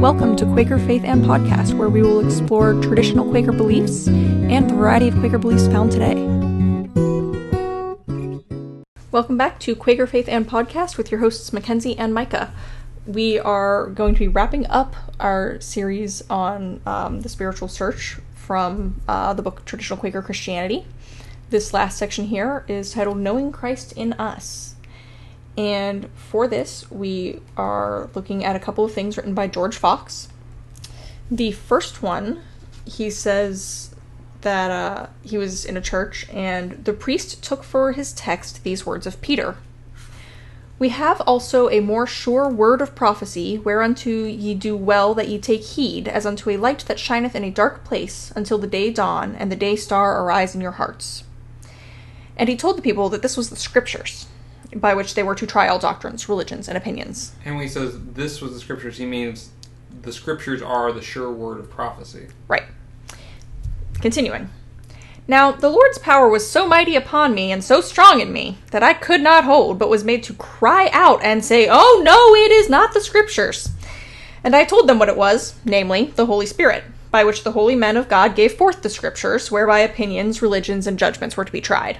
Welcome to Quaker Faith and Podcast, where we will explore traditional Quaker beliefs and the variety of Quaker beliefs found today. Welcome back to Quaker Faith and Podcast with your hosts Mackenzie and Micah. We are going to be wrapping up our series on um, the spiritual search from uh, the book Traditional Quaker Christianity. This last section here is titled Knowing Christ in Us. And for this, we are looking at a couple of things written by George Fox. The first one, he says that uh, he was in a church and the priest took for his text these words of Peter We have also a more sure word of prophecy, whereunto ye do well that ye take heed, as unto a light that shineth in a dark place, until the day dawn and the day star arise in your hearts. And he told the people that this was the scriptures by which they were to try all doctrines, religions, and opinions. And when he says this was the scriptures, he means the scriptures are the sure word of prophecy. Right. Continuing. Now the Lord's power was so mighty upon me and so strong in me that I could not hold, but was made to cry out and say, Oh no, it is not the scriptures. And I told them what it was, namely, the Holy Spirit, by which the holy men of God gave forth the scriptures, whereby opinions, religions, and judgments were to be tried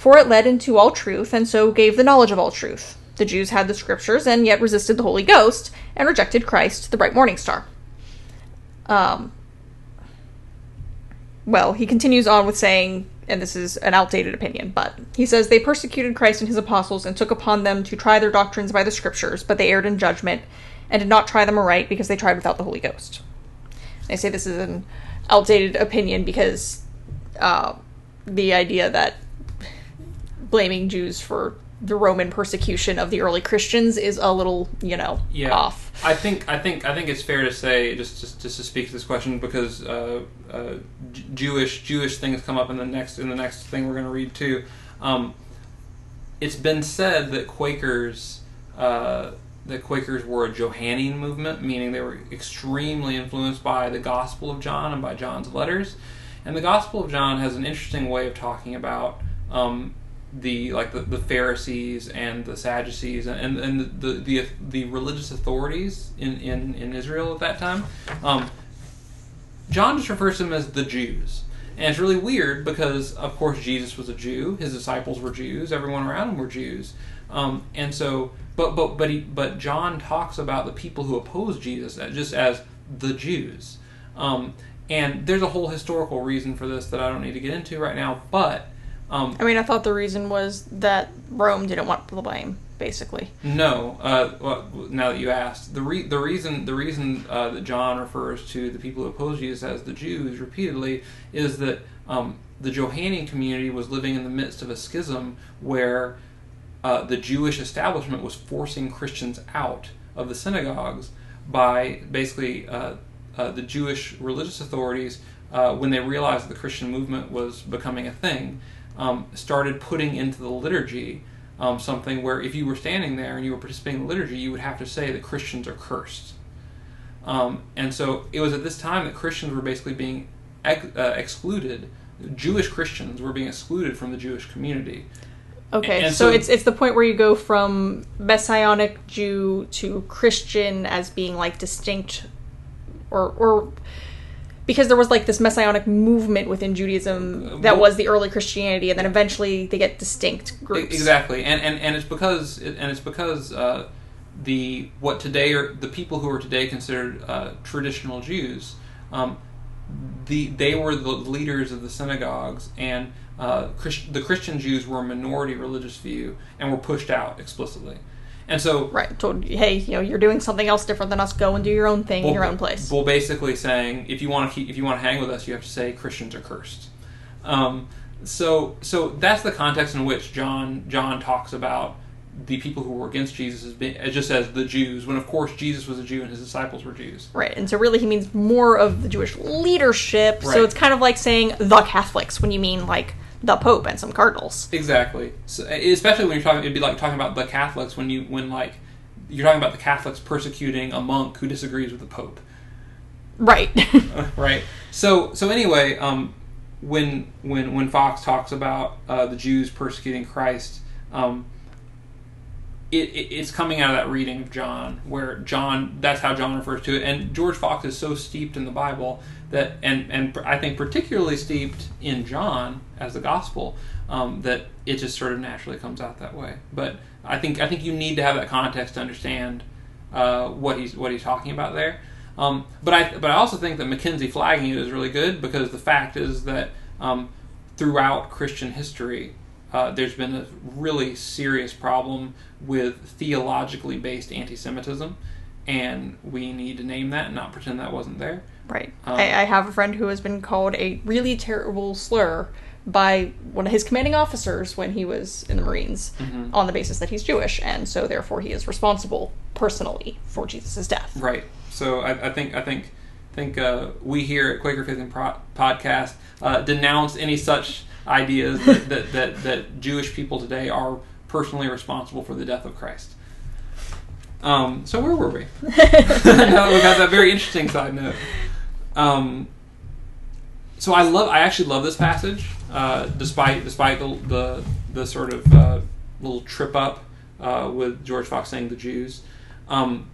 for it led into all truth, and so gave the knowledge of all truth. The Jews had the scriptures, and yet resisted the Holy Ghost, and rejected Christ, the bright morning star. Um, well, he continues on with saying, and this is an outdated opinion, but he says, They persecuted Christ and his apostles, and took upon them to try their doctrines by the scriptures, but they erred in judgment, and did not try them aright, because they tried without the Holy Ghost. I say this is an outdated opinion because uh, the idea that blaming Jews for the Roman persecution of the early Christians is a little, you know, yeah. off. I think I think I think it's fair to say just just, just to speak to this question because uh, uh, Jewish Jewish things come up in the next in the next thing we're going to read too. Um, it's been said that Quakers uh, that Quakers were a Johannine movement, meaning they were extremely influenced by the Gospel of John and by John's letters. And the Gospel of John has an interesting way of talking about um, the like the, the Pharisees and the Sadducees and and the, the the religious authorities in, in, in Israel at that time. Um, John just refers to them as the Jews. And it's really weird because, of course, Jesus was a Jew. His disciples were Jews. Everyone around him were Jews. Um, and so, but but but he but John talks about the people who oppose Jesus just as the Jews. Um, and there's a whole historical reason for this that I don't need to get into right now. But um, I mean, I thought the reason was that Rome didn't want the blame, basically. No. Uh, well, now that you asked, the re- the reason the reason uh, that John refers to the people who oppose Jesus as the Jews repeatedly is that um, the Johannine community was living in the midst of a schism where uh, the Jewish establishment was forcing Christians out of the synagogues by basically uh, uh, the Jewish religious authorities uh, when they realized that the Christian movement was becoming a thing um, started putting into the liturgy um, something where if you were standing there and you were participating in the liturgy, you would have to say that Christians are cursed. Um, and so it was at this time that Christians were basically being ex- uh, excluded. Jewish Christians were being excluded from the Jewish community. Okay, so, so, it's it's the point where you go from Messianic Jew to Christian as being like distinct, or or because there was like this messianic movement within Judaism that was the early Christianity, and then eventually they get distinct groups. Exactly, and and, and it's because and it's because uh, the what today are the people who are today considered uh, traditional Jews. Um, the they were the leaders of the synagogues, and uh, Christ, the Christian Jews were a minority religious view and were pushed out explicitly. And so, right, told hey, you know, you're doing something else different than us. Go and do your own thing well, in your own place. Well, basically saying if you want to keep, if you want to hang with us, you have to say Christians are cursed. Um, so, so that's the context in which John John talks about the people who were against Jesus as being, just as the Jews, when of course Jesus was a Jew and his disciples were Jews. Right, and so really he means more of the Jewish leadership. Right. So it's kind of like saying the Catholics when you mean like the Pope and some cardinals. Exactly. So, especially when you're talking, it'd be like talking about the Catholics when you when like you're talking about the Catholics persecuting a monk who disagrees with the Pope. Right. right. So so anyway, um, when when when Fox talks about uh, the Jews persecuting Christ, um, it, it, it's coming out of that reading of John, where John that's how John refers to it, and George Fox is so steeped in the Bible that, and and I think particularly steeped in John as the gospel, um, that it just sort of naturally comes out that way. But I think I think you need to have that context to understand uh, what he's what he's talking about there. Um, but I but I also think that Mackenzie flagging it is really good because the fact is that um, throughout Christian history, uh, there's been a really serious problem with theologically based anti-Semitism, and we need to name that and not pretend that wasn't there. Right. Um, I, I have a friend who has been called a really terrible slur by one of his commanding officers when he was in the Marines Mhm. on the basis that he's Jewish, and so therefore he is responsible personally for Jesus' death. Right. So I, I think I think think uh, we here at Quaker Faith and Pro- Podcast uh, denounce any such ideas that, that, that, that Jewish people today are personally responsible for the death of Christ. Um, so where were we? now that we got that very interesting side note. Um, so I love. I actually love this passage, uh, despite despite the the, the sort of uh, little trip up uh, with George Fox saying the Jews. Um,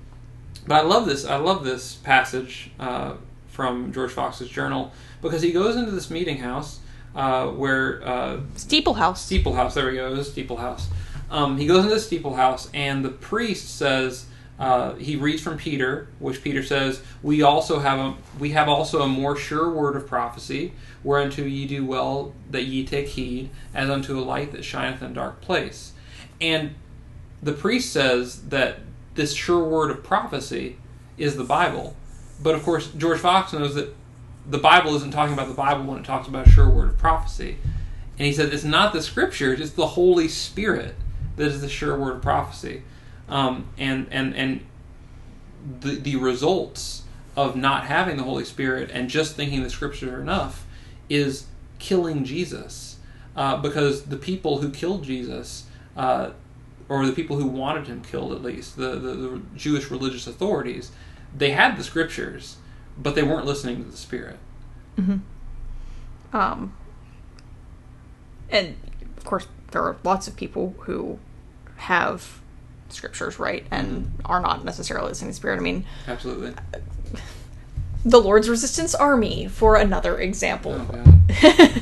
but I love this. I love this passage uh, from George Fox's journal because he goes into this meeting house uh, where uh, Steeple House. steeple house. There we go. This steeple house. Um, he goes into the steeple house, and the priest says uh, he reads from Peter, which Peter says, "We also have a we have also a more sure word of prophecy, whereunto ye do well that ye take heed, as unto a light that shineth in a dark place." And the priest says that this sure word of prophecy is the Bible, but of course George Fox knows that the Bible isn't talking about the Bible when it talks about a sure word of prophecy. And he said it's not the scriptures, it's the Holy Spirit that is the sure word of prophecy. Um, and and and the the results of not having the Holy Spirit and just thinking the scriptures are enough is killing Jesus. Uh, because the people who killed Jesus, uh, or the people who wanted him killed at least, the, the, the Jewish religious authorities, they had the scriptures, but they weren't listening to the Spirit. Mm-hmm. Um, and of course, there are lots of people who have scriptures right and are not necessarily the same Spirit. I mean, Absolutely. the Lord's Resistance Army, for another example. Oh,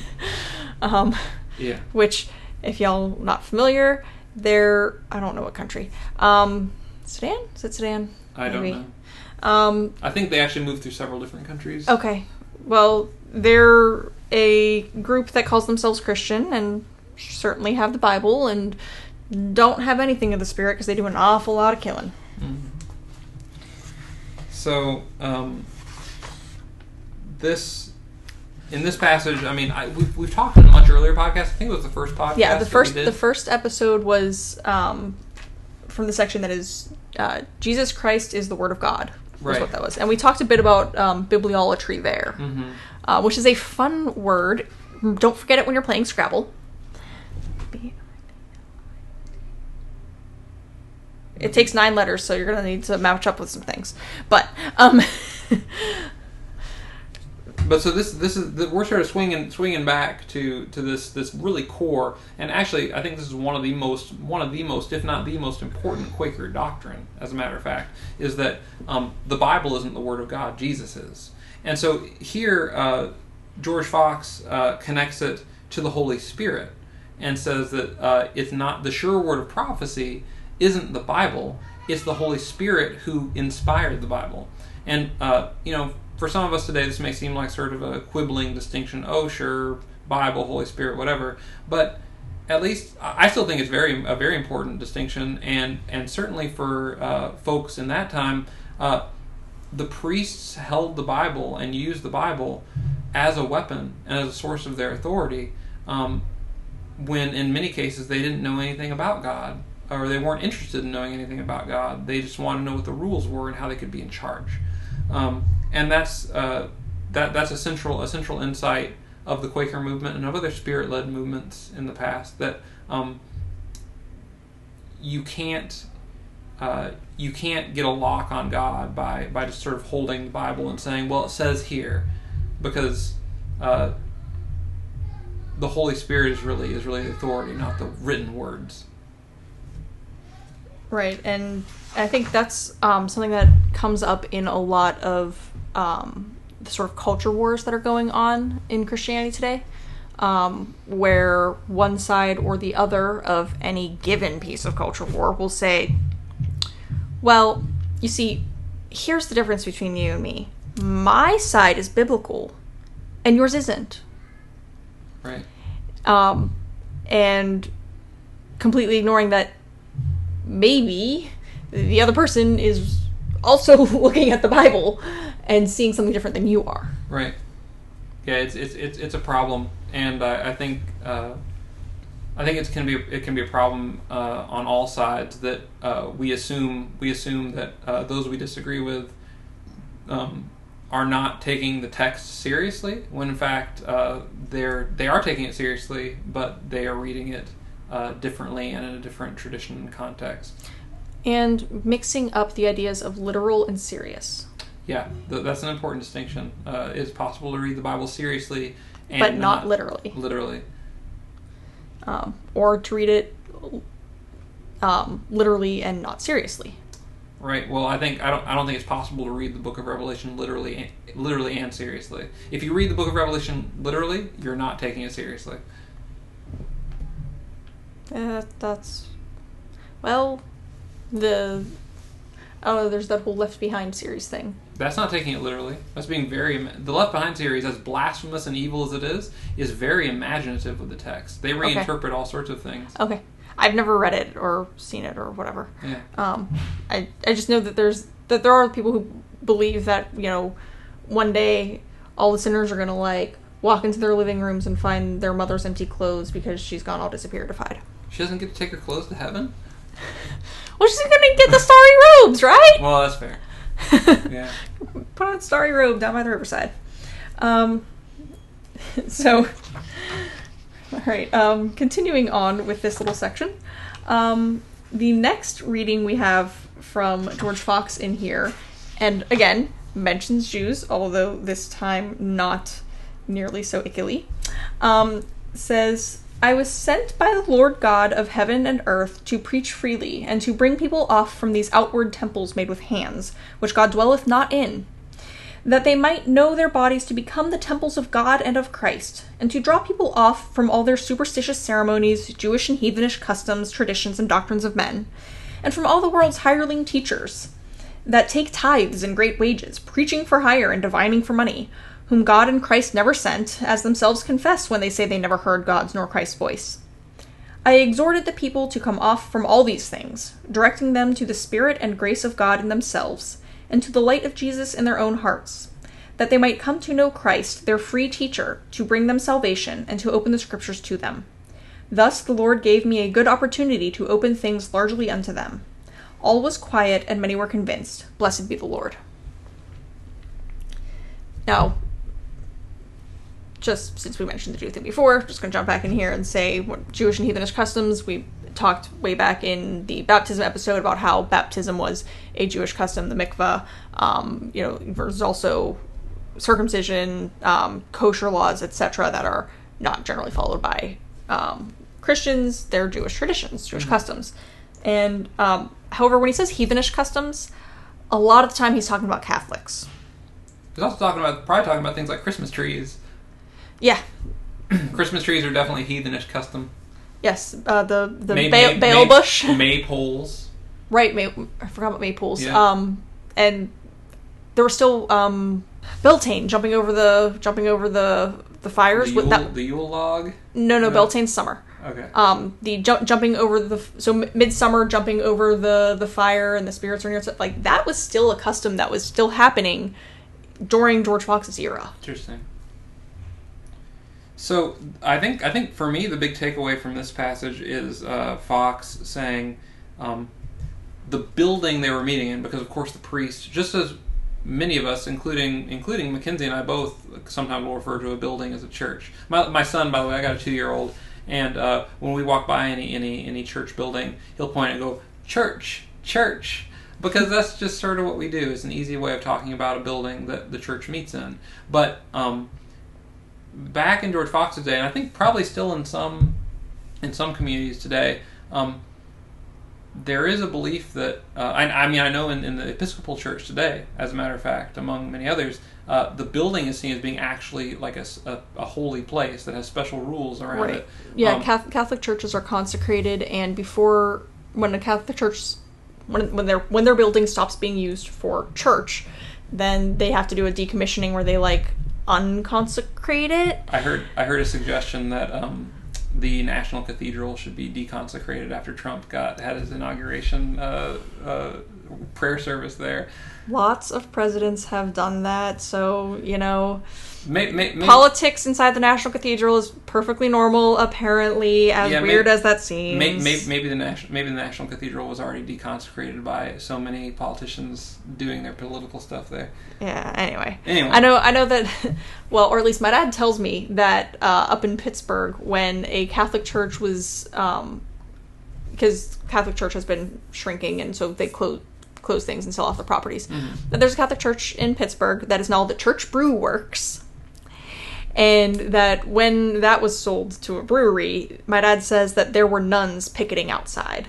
um, Yeah. which, if y'all not familiar, they're I don't know what country. Um, Sudan? Is it Sudan? I don't know. Um, I think they actually moved through several different countries. Okay. Well, they're a group that calls themselves Christian and certainly have the Bible and don't have anything of the Spirit because they do an awful lot of killing. Mhm. So, um, this in this passage, I mean, I, we've, we've talked in a much earlier podcast. I think it was the first podcast. Yeah, the first we did. the first episode was um, from the section that is uh, Jesus Christ is the Word of God. Was Right. what that was, and we talked a bit about um, bibliolatry there, Mhm. uh, which is a fun word. Don't forget it when you're playing Scrabble. It takes nine letters, so you're gonna need to match up with some things. But um, But so this this is the, we're sort of swinging swinging back to to this this really core, and actually I think this is one of the most one of the most if not the most important Quaker doctrine, as a matter of fact, is that um, the Bible isn't the Word of God, Jesus is, and so here uh, George Fox uh, connects it to the Holy Spirit and says that uh, it's not the sure word of prophecy isn't the Bible, it's the Holy Spirit who inspired the Bible. And, uh, you know, for some of us today, this may seem like sort of a quibbling distinction. Oh, sure, Bible, Holy Spirit, whatever. But at least I still think it's very a very important distinction, and and certainly for uh, folks in that time, uh, the priests held the Bible and used the Bible as a weapon and as a source of their authority. Um, when in many cases they didn't know anything about God or they weren't interested in knowing anything about God. They just wanted to know what the rules were and how they could be in charge. Um, and that's uh, that that's a central a central insight of the Quaker movement and of other spirit led movements in the past that um, you can't uh, you can't get a lock on God by by just sort of holding the Bible and saying, well, it says here, because uh, the Holy Spirit is really is really the authority, not the written words. Right, and I think that's um, something that comes up in a lot of um, the sort of culture wars that are going on in Christianity today, um, where one side or the other of any given piece of culture war will say, well, you see, here's the difference between you and me. My side is biblical, and yours isn't. Right. Um, and completely ignoring that maybe the other person is also looking at the Bible and seeing something different than you are. Right. Yeah, it's it's it's, it's a problem, and I, I think uh, I think it can be it can be a problem uh, on all sides that uh, we assume we assume that uh, those we disagree with um, are not taking the text seriously when in fact uh, they're they are taking it seriously, but they are reading it uh, differently and in a different tradition and context. And mixing up the ideas of literal and serious. Yeah, th- that's an important distinction. Uh, it's possible to read the Bible seriously, and but not, literally. Literally, Um, or to read it um, literally and not seriously. right? Well, I think I don't. I don't think it's possible to read the Book of Revelation literally, and, literally and seriously. If you read the Book of Revelation literally, you're not taking it seriously. Uh, that's well, the oh, there's that whole Left Behind series thing. That's not taking it literally. That's being very. The Left Behind series, as blasphemous and evil as it is, is very imaginative with the text. They Okay. reinterpret all sorts of things. Okay, I've never read it or seen it or whatever. Yeah. Um, I I just know that there's that there are people who believe that you know one day all the sinners are gonna like walk into their living rooms and find their mother's empty clothes because she's gone all disappearified. She doesn't get to take her clothes to heaven. Well, she's gonna get the starry robes, right? Well, that's fair. Yeah. Put on a starry robe down by the riverside. Um, so, all right. Um, continuing on with this little section, um, the next reading we have from George Fox in here, and again mentions Jews, although this time not nearly so ickily. Um, says. I was sent by the Lord God of heaven and earth to preach freely, and to bring people off from these outward temples made with hands, which God dwelleth not in, that they might know their bodies to become the temples of God and of Christ, and to draw people off from all their superstitious ceremonies, Jewish and heathenish customs, traditions, and doctrines of men, and from all the world's hireling teachers, that take tithes and great wages, preaching for hire and divining for money, whom God and Christ never sent, as themselves confess when they say they never heard God's nor Christ's voice. I exhorted the people to come off from all these things, directing them to the Spirit and grace of God in themselves, and to the light of Jesus in their own hearts, that they might come to know Christ, their free teacher, to bring them salvation, and to open the Scriptures to them. Thus the Lord gave me a good opportunity to open things largely unto them. All was quiet, and many were convinced. Blessed be the Lord. Now, just since we mentioned the Jew thing before, just going to jump back in here and say what Jewish and heathenish customs. We talked way back in the baptism episode about how baptism was a Jewish custom, the mikvah. Um, you know, there's also circumcision, um, kosher laws, etc., that are not generally followed by um, Christians. They're Jewish traditions, Jewish customs. And um, however, when he says heathenish customs, a lot of the time he's talking about Catholics. He's also talking about probably talking about things like Christmas trees. Yeah, Christmas trees are definitely heathenish custom. yes, uh, the the May- ba- may- bail may- bush. maypoles. Right, May- I forgot about maypoles. Yeah. Um, and there was still um, Beltane jumping over the jumping over the the fires The with that. the Yule log. No, no, no. Beltane's summer. Okay. Um, the ju- jumping over the so m- midsummer jumping over the the fire and the spirits are near stuff like that was still a custom that was still happening during George Fox's era. Interesting. So I think I think for me the big takeaway from this passage is uh, Fox saying um, the building they were meeting in, because of course the priest, just as many of us, including including Mackenzie and I both, sometimes will refer to a building as a church. My my son, by the way, I got a two year old, and uh, when we walk by any any any church building, he'll point and go church church. Because that's just sort of what we do. It's an easy way of talking about a building that the church meets in. But um, back in George Fox's day, and I think probably still in some in some communities today, um, there is a belief that uh, I, I mean I know in, in the Episcopal Church today, as a matter of fact, among many others, uh, the building is seen as being actually like a holy place that has special rules around Right. it. Yeah, Um, Catholic, Catholic churches are consecrated, and before when a Catholic church when when their when their building stops being used for church, then they have to do a decommissioning where they like unconsecrate it. I heard I heard a suggestion that um, the National Cathedral should be deconsecrated after Trump got had his inauguration uh, uh, prayer service there. Lots of presidents have done that, so you know May, may, may, politics inside the National Cathedral is perfectly normal. Apparently, as Yeah, weird as that seems. may, may, maybe the national maybe the National Cathedral was already deconsecrated by so many politicians doing their political stuff there. Yeah. Anyway, Anyway. I know. I know that. Well, or at least my dad tells me that uh, up in Pittsburgh, when a Catholic church was, um, because Catholic church has been shrinking, and so they close close things and sell off the properties. Mm-hmm. But there's a Catholic church in Pittsburgh that is now the Church Brew Works. And that when that was sold to a brewery, my dad says that there were nuns picketing outside.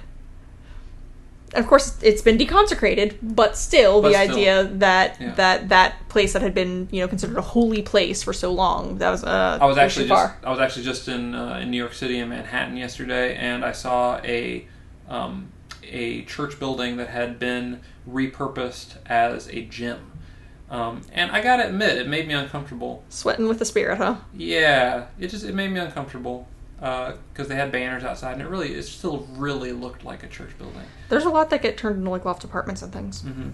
Of course, it's been deconsecrated, but still, But the still. idea that Yeah. that that place that had been you know considered a holy place for so long that was uh, I was actually just far. I was actually just in uh, in New York City in Manhattan yesterday, and I saw a um, a church building that had been repurposed as a gym. Um, and I gotta admit, it made me uncomfortable. sweating with the spirit, huh? Yeah, it just it made me uncomfortable because they had banners outside, and it really it still really looked like a church building. There's a lot that get turned into like loft apartments and things. hmm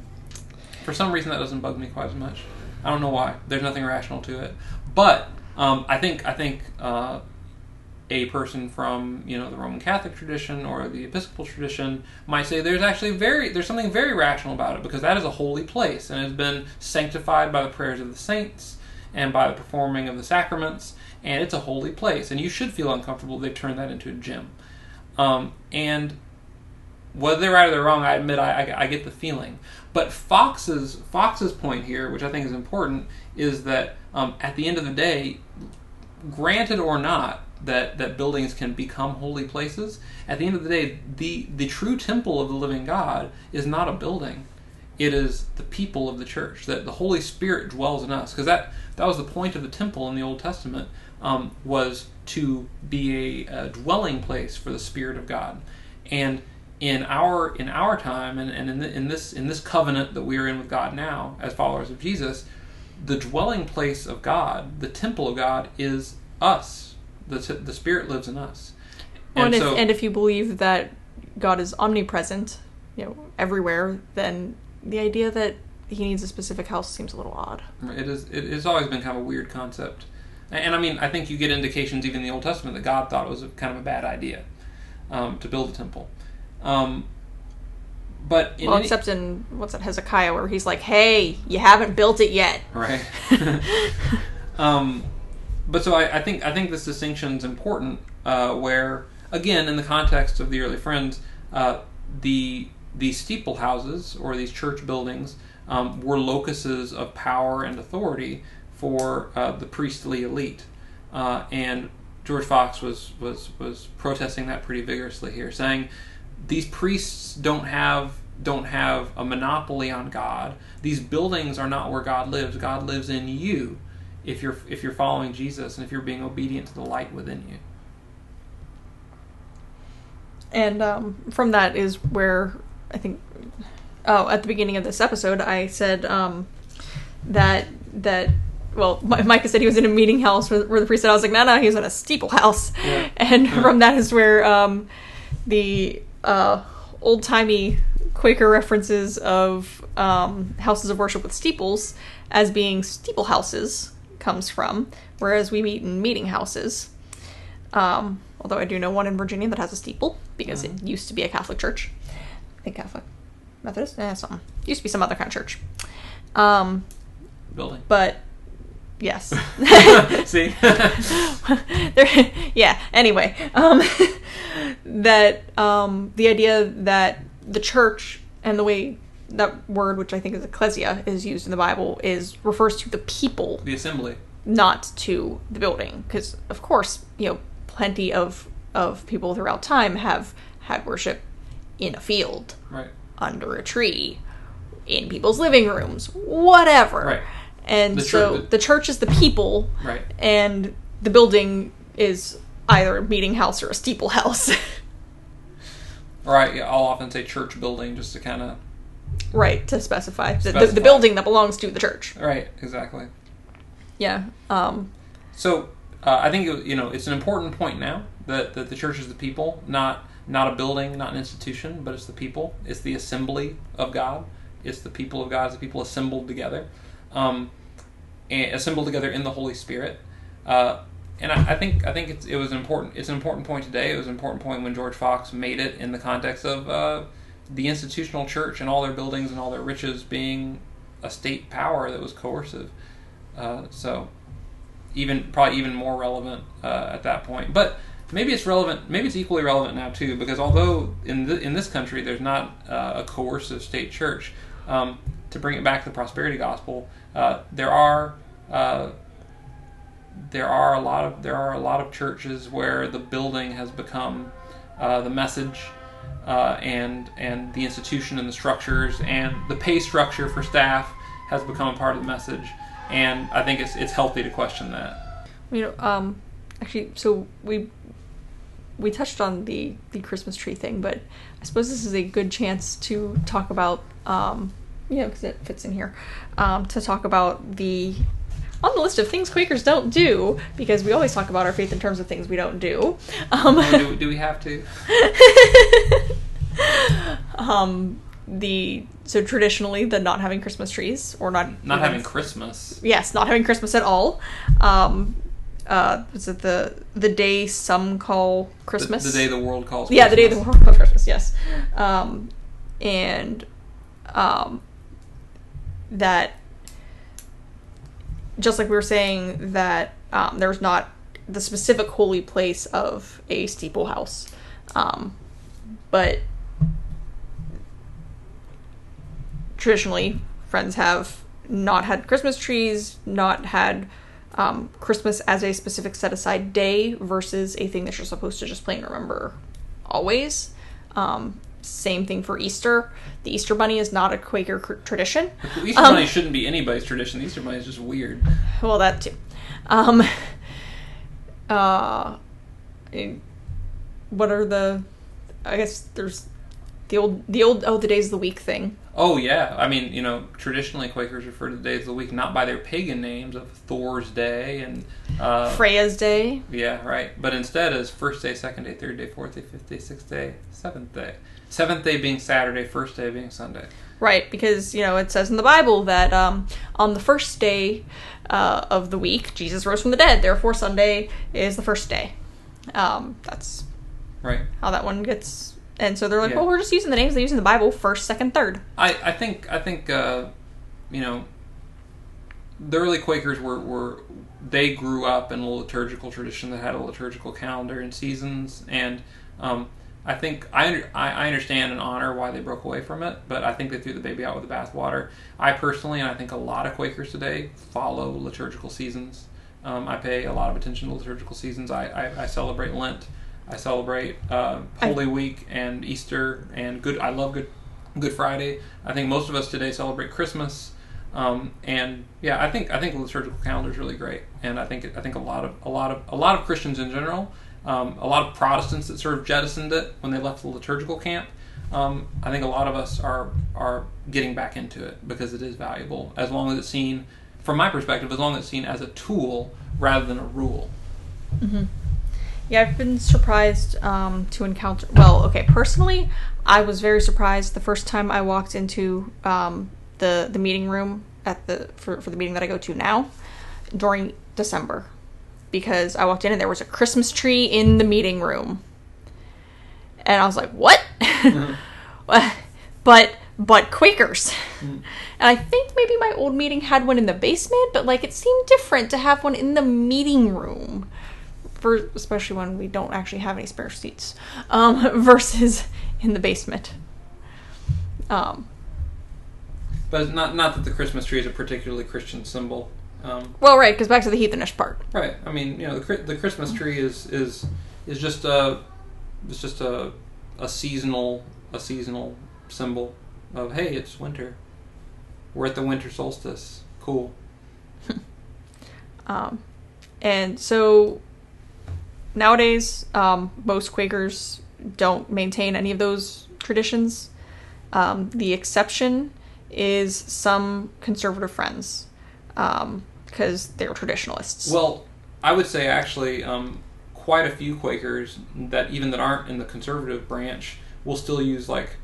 For some reason, that doesn't bug me quite as much. I don't know why. There's nothing rational to it. But um, I think I think uh, a person from you know the Roman Catholic tradition or the Episcopal tradition might say there's actually very there's something very rational about it because that is a holy place and has been sanctified by the prayers of the saints and by the performing of the sacraments and it's a holy place and you should feel uncomfortable if they turn that into a gym. Um, and whether they're right or they're wrong, I admit I, I, I get the feeling. But Fox's Fox's point here, which I think is important, is that um, at the end of the day, granted or not that, that buildings can become holy places, at the end of the day, the the true temple of the living God is not a building. It is the people of the church. That the Holy Spirit dwells in us, because that that was the point of the temple in the Old Testament um, was to be a, a dwelling place for the Spirit of God, and in our in our time and, and in, the, in this in this covenant that we are in with God now as followers of Jesus, the dwelling place of God, the temple of God, is us. The t- the Spirit lives in us, Well, and, so if, and if you believe that God is omnipresent, you know, everywhere, then the idea that he needs a specific house seems a little odd. It is. It has always been kind of a weird concept, and, I mean, I think you get indications even in the Old Testament that God thought it was a, kind of a bad idea um, to build a temple. Um, but in well, any, except in what's that Hezekiah, where he's like, "Hey, you haven't built it yet." right. um, but so I, I think I think this distinction is important. Uh, where again, in the context of the early friends, uh, the these steeple houses or these church buildings um, were locuses of power and authority for uh, the priestly elite, uh, and George Fox was was was protesting that pretty vigorously here, saying these priests don't have don't have a monopoly on God. These buildings are not where God lives. God lives in you if you're if you're following Jesus and if you're being obedient to the light within you. And um, from that is where I think. Oh, at the beginning of this episode, I said um, that that well, Micah said he was in a meeting house where, where the priest said, I was like, no, no, he was in a steeple house. Yeah. And Yeah. from that is where um, the uh, old timey Quaker references of um, houses of worship with steeples as being steeple houses comes from, whereas we meet in meeting houses. Um, although I do know one in Virginia that has a steeple because it used to be a Catholic church. I think Catholic. Methodist? Eh, something. Used to be some other kind of church. Um, Building. but yes. See? there, yeah. Anyway, um, that um, the idea that the church and the way that word, which I think is ecclesia, is used in the Bible, is refers to the people, the assembly. not to the building. Because of course, you know, plenty of of people throughout time have had worship in a field, Right. under a tree, in people's living rooms, whatever. Right. And The so church- the church is the people, Right. and the building is either a meeting house or a steeple house. right. I, I'll often say church building just to kind of. right, to specify. The, the, the building that belongs to the church. Right. Exactly. Yeah. Um, So uh, I think it- you know it's an important point now that, that the church is the people, not not a building, not an institution, but it's the people. It's the assembly of God. It's the people of God. It's the people assembled together, um, assembled together in the Holy Spirit. Uh, and I, I think I think it's, it was an important. It's an important point today. It was an important point when George Fox made it in the context of uh, the institutional church and all their buildings and all their riches being a state power that was coercive. Uh, so even probably even more relevant uh, at that point. But maybe it's relevant. Maybe it's equally relevant now too, because although in in this country there's not uh, a coercive state church, um, to bring it back to the prosperity gospel, uh, there are. Uh, there are a lot of there are a lot of churches where the building has become uh, the message uh, and and the institution and the structures and the pay structure for staff has become a part of the message and I think it's it's healthy to question that. you know, um, actually, so we we touched on the the Christmas tree thing, but I suppose this is a good chance to talk about, um, you know, because it fits in here, um, to talk about the on the list of things Quakers don't do, because we always talk about our faith in terms of things we don't do. Um, Oh, do, do we have to? um, the so traditionally the not having Christmas trees or not Not having Christmas. yes, not having Christmas at all. Um, uh, is it the the day some call Christmas? the day the world calls. Christmas. yeah, the day the world calls Christmas. Yes, um, and um, that just like we were saying that um, there's not the specific holy place of a steeple house, um, but traditionally friends have not had christmas trees not had um, christmas as a specific set aside day versus a thing that you're supposed to just plain remember always. Um, same thing for easter. The easter bunny is not a quaker cr- tradition. The Easter Um, Bunny shouldn't be anybody's tradition. The Easter Bunny is just weird. well that too. Um, uh, what are the i guess there's the old the old oh the days of the week thing. Oh yeah, I mean you know traditionally Quakers refer to the days of the week not by their pagan names of Thor's Day and uh, freya's day. Yeah right, but instead as first day, second day, third day, fourth day, fifth day, sixth day, seventh day. Seventh day being Saturday, first day being Sunday. Right, because you know it says in the Bible that um, on the first day uh, of the week Jesus rose from the dead. Therefore, Sunday is the first day. Um, that's Right. how that one gets. And so they're like, Yeah. well, we're just using the names they use in the Bible: first, second, third. I, I think I think uh, you know the early Quakers were, were they grew up in a liturgical tradition that had a liturgical calendar and seasons, and um, I think I, I I understand and honor why they broke away from it, but I think they threw the baby out with the bathwater. I personally, and I think a lot of Quakers today follow liturgical seasons. Um, I pay a lot of attention to liturgical seasons. I, I, I celebrate Lent. I celebrate uh, I- Holy Week and Easter and Good. I love Good Good Friday. I think most of us today celebrate Christmas, um, and yeah, I think I think the liturgical calendar is really great, and I think I think a lot of a lot of a lot of Christians in general, um, a lot of Protestants that sort of jettisoned it when they left the liturgical camp. Um, I think a lot of us are are getting back into it because it is valuable, as long as it's seen, from my perspective, as long as it's seen as a tool rather than a rule. Yeah, I've been surprised um, to encounter. Well, okay, personally, I was very surprised the first time I walked into um, the the meeting room at the for, for the meeting that I go to now during December, because I walked in and there was a Christmas tree in the meeting room, and I was like, "What?" but but Quakers. And I think maybe my old meeting had one in the basement, but like it seemed different to have one in the meeting room for especially when we don't actually have any spare seats um, versus in the basement um, But not not that the Christmas tree is a particularly Christian symbol. Um, well right because back to the heathenish part Right. I mean, you know, the the Christmas tree is is is just a it's just a a seasonal a seasonal symbol of hey, it's winter. We're at the winter solstice. Cool. Um, and so nowadays, um, most Quakers don't maintain any of those traditions. Um, the exception is some conservative friends because they're traditionalists. Well, I would say actually, um, quite a few Quakers that even that aren't in the conservative branch will still use like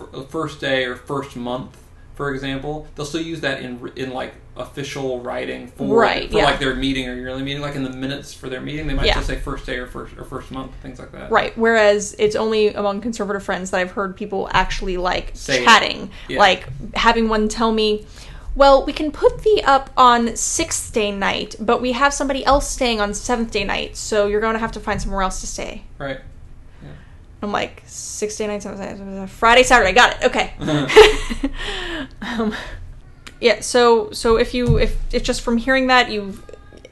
f- first day or first month, for example. They'll still use that in in like official writing for Right, for yeah. like their meeting or yearly meeting, like in the minutes for their meeting. They might Yeah. just say first day or first or first month, things like that. Right. Whereas it's only among conservative friends that I've heard people actually like Say chatting, Yeah. like having one tell me, "Well, we can put the up on sixth day night, but we have somebody else staying on seventh day night, so you're going to have to find somewhere else to stay." Right. I'm like, six day night, seventh day, Friday, Saturday. Got it. Okay. um, yeah. So so if you if if just from hearing that you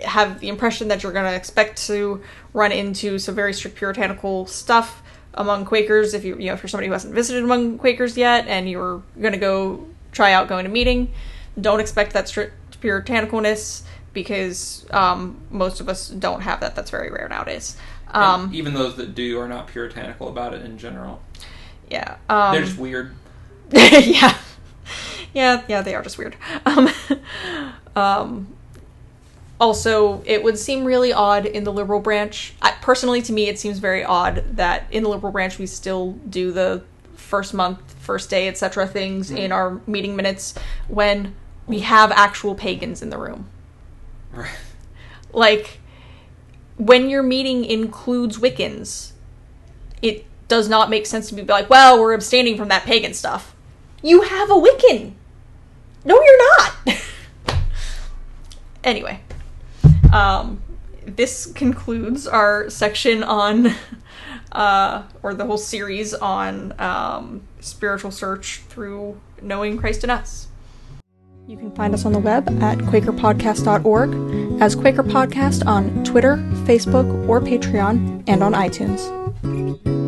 have the impression that you're going to expect to run into some very strict puritanical stuff among Quakers, if you you know if you're somebody who hasn't visited among Quakers yet and you're going to go try out going to meeting, don't expect that strict puritanicalness because um, most of us don't have that. That's very rare nowadays. Um, even those that do are not puritanical about it in general. yeah. Um, They're just weird. yeah. Yeah, yeah, they are just weird. Um, um, also, it would seem really odd in the liberal branch. I, personally, to me, it seems very odd that in the liberal branch we still do the first month, first day, etc. things in our meeting minutes when we have actual pagans in the room. Right. Like, when your meeting includes Wiccans, it does not make sense to be like, well, we're abstaining from that pagan stuff. You have a Wiccan. No, you're not. anyway, um, this concludes our section on, uh, or the whole series on um, spiritual search through knowing Christ in us. You can find us on the web at QuakerPodcast.org, as Quaker Podcast on Twitter, Facebook, or Patreon, and on iTunes.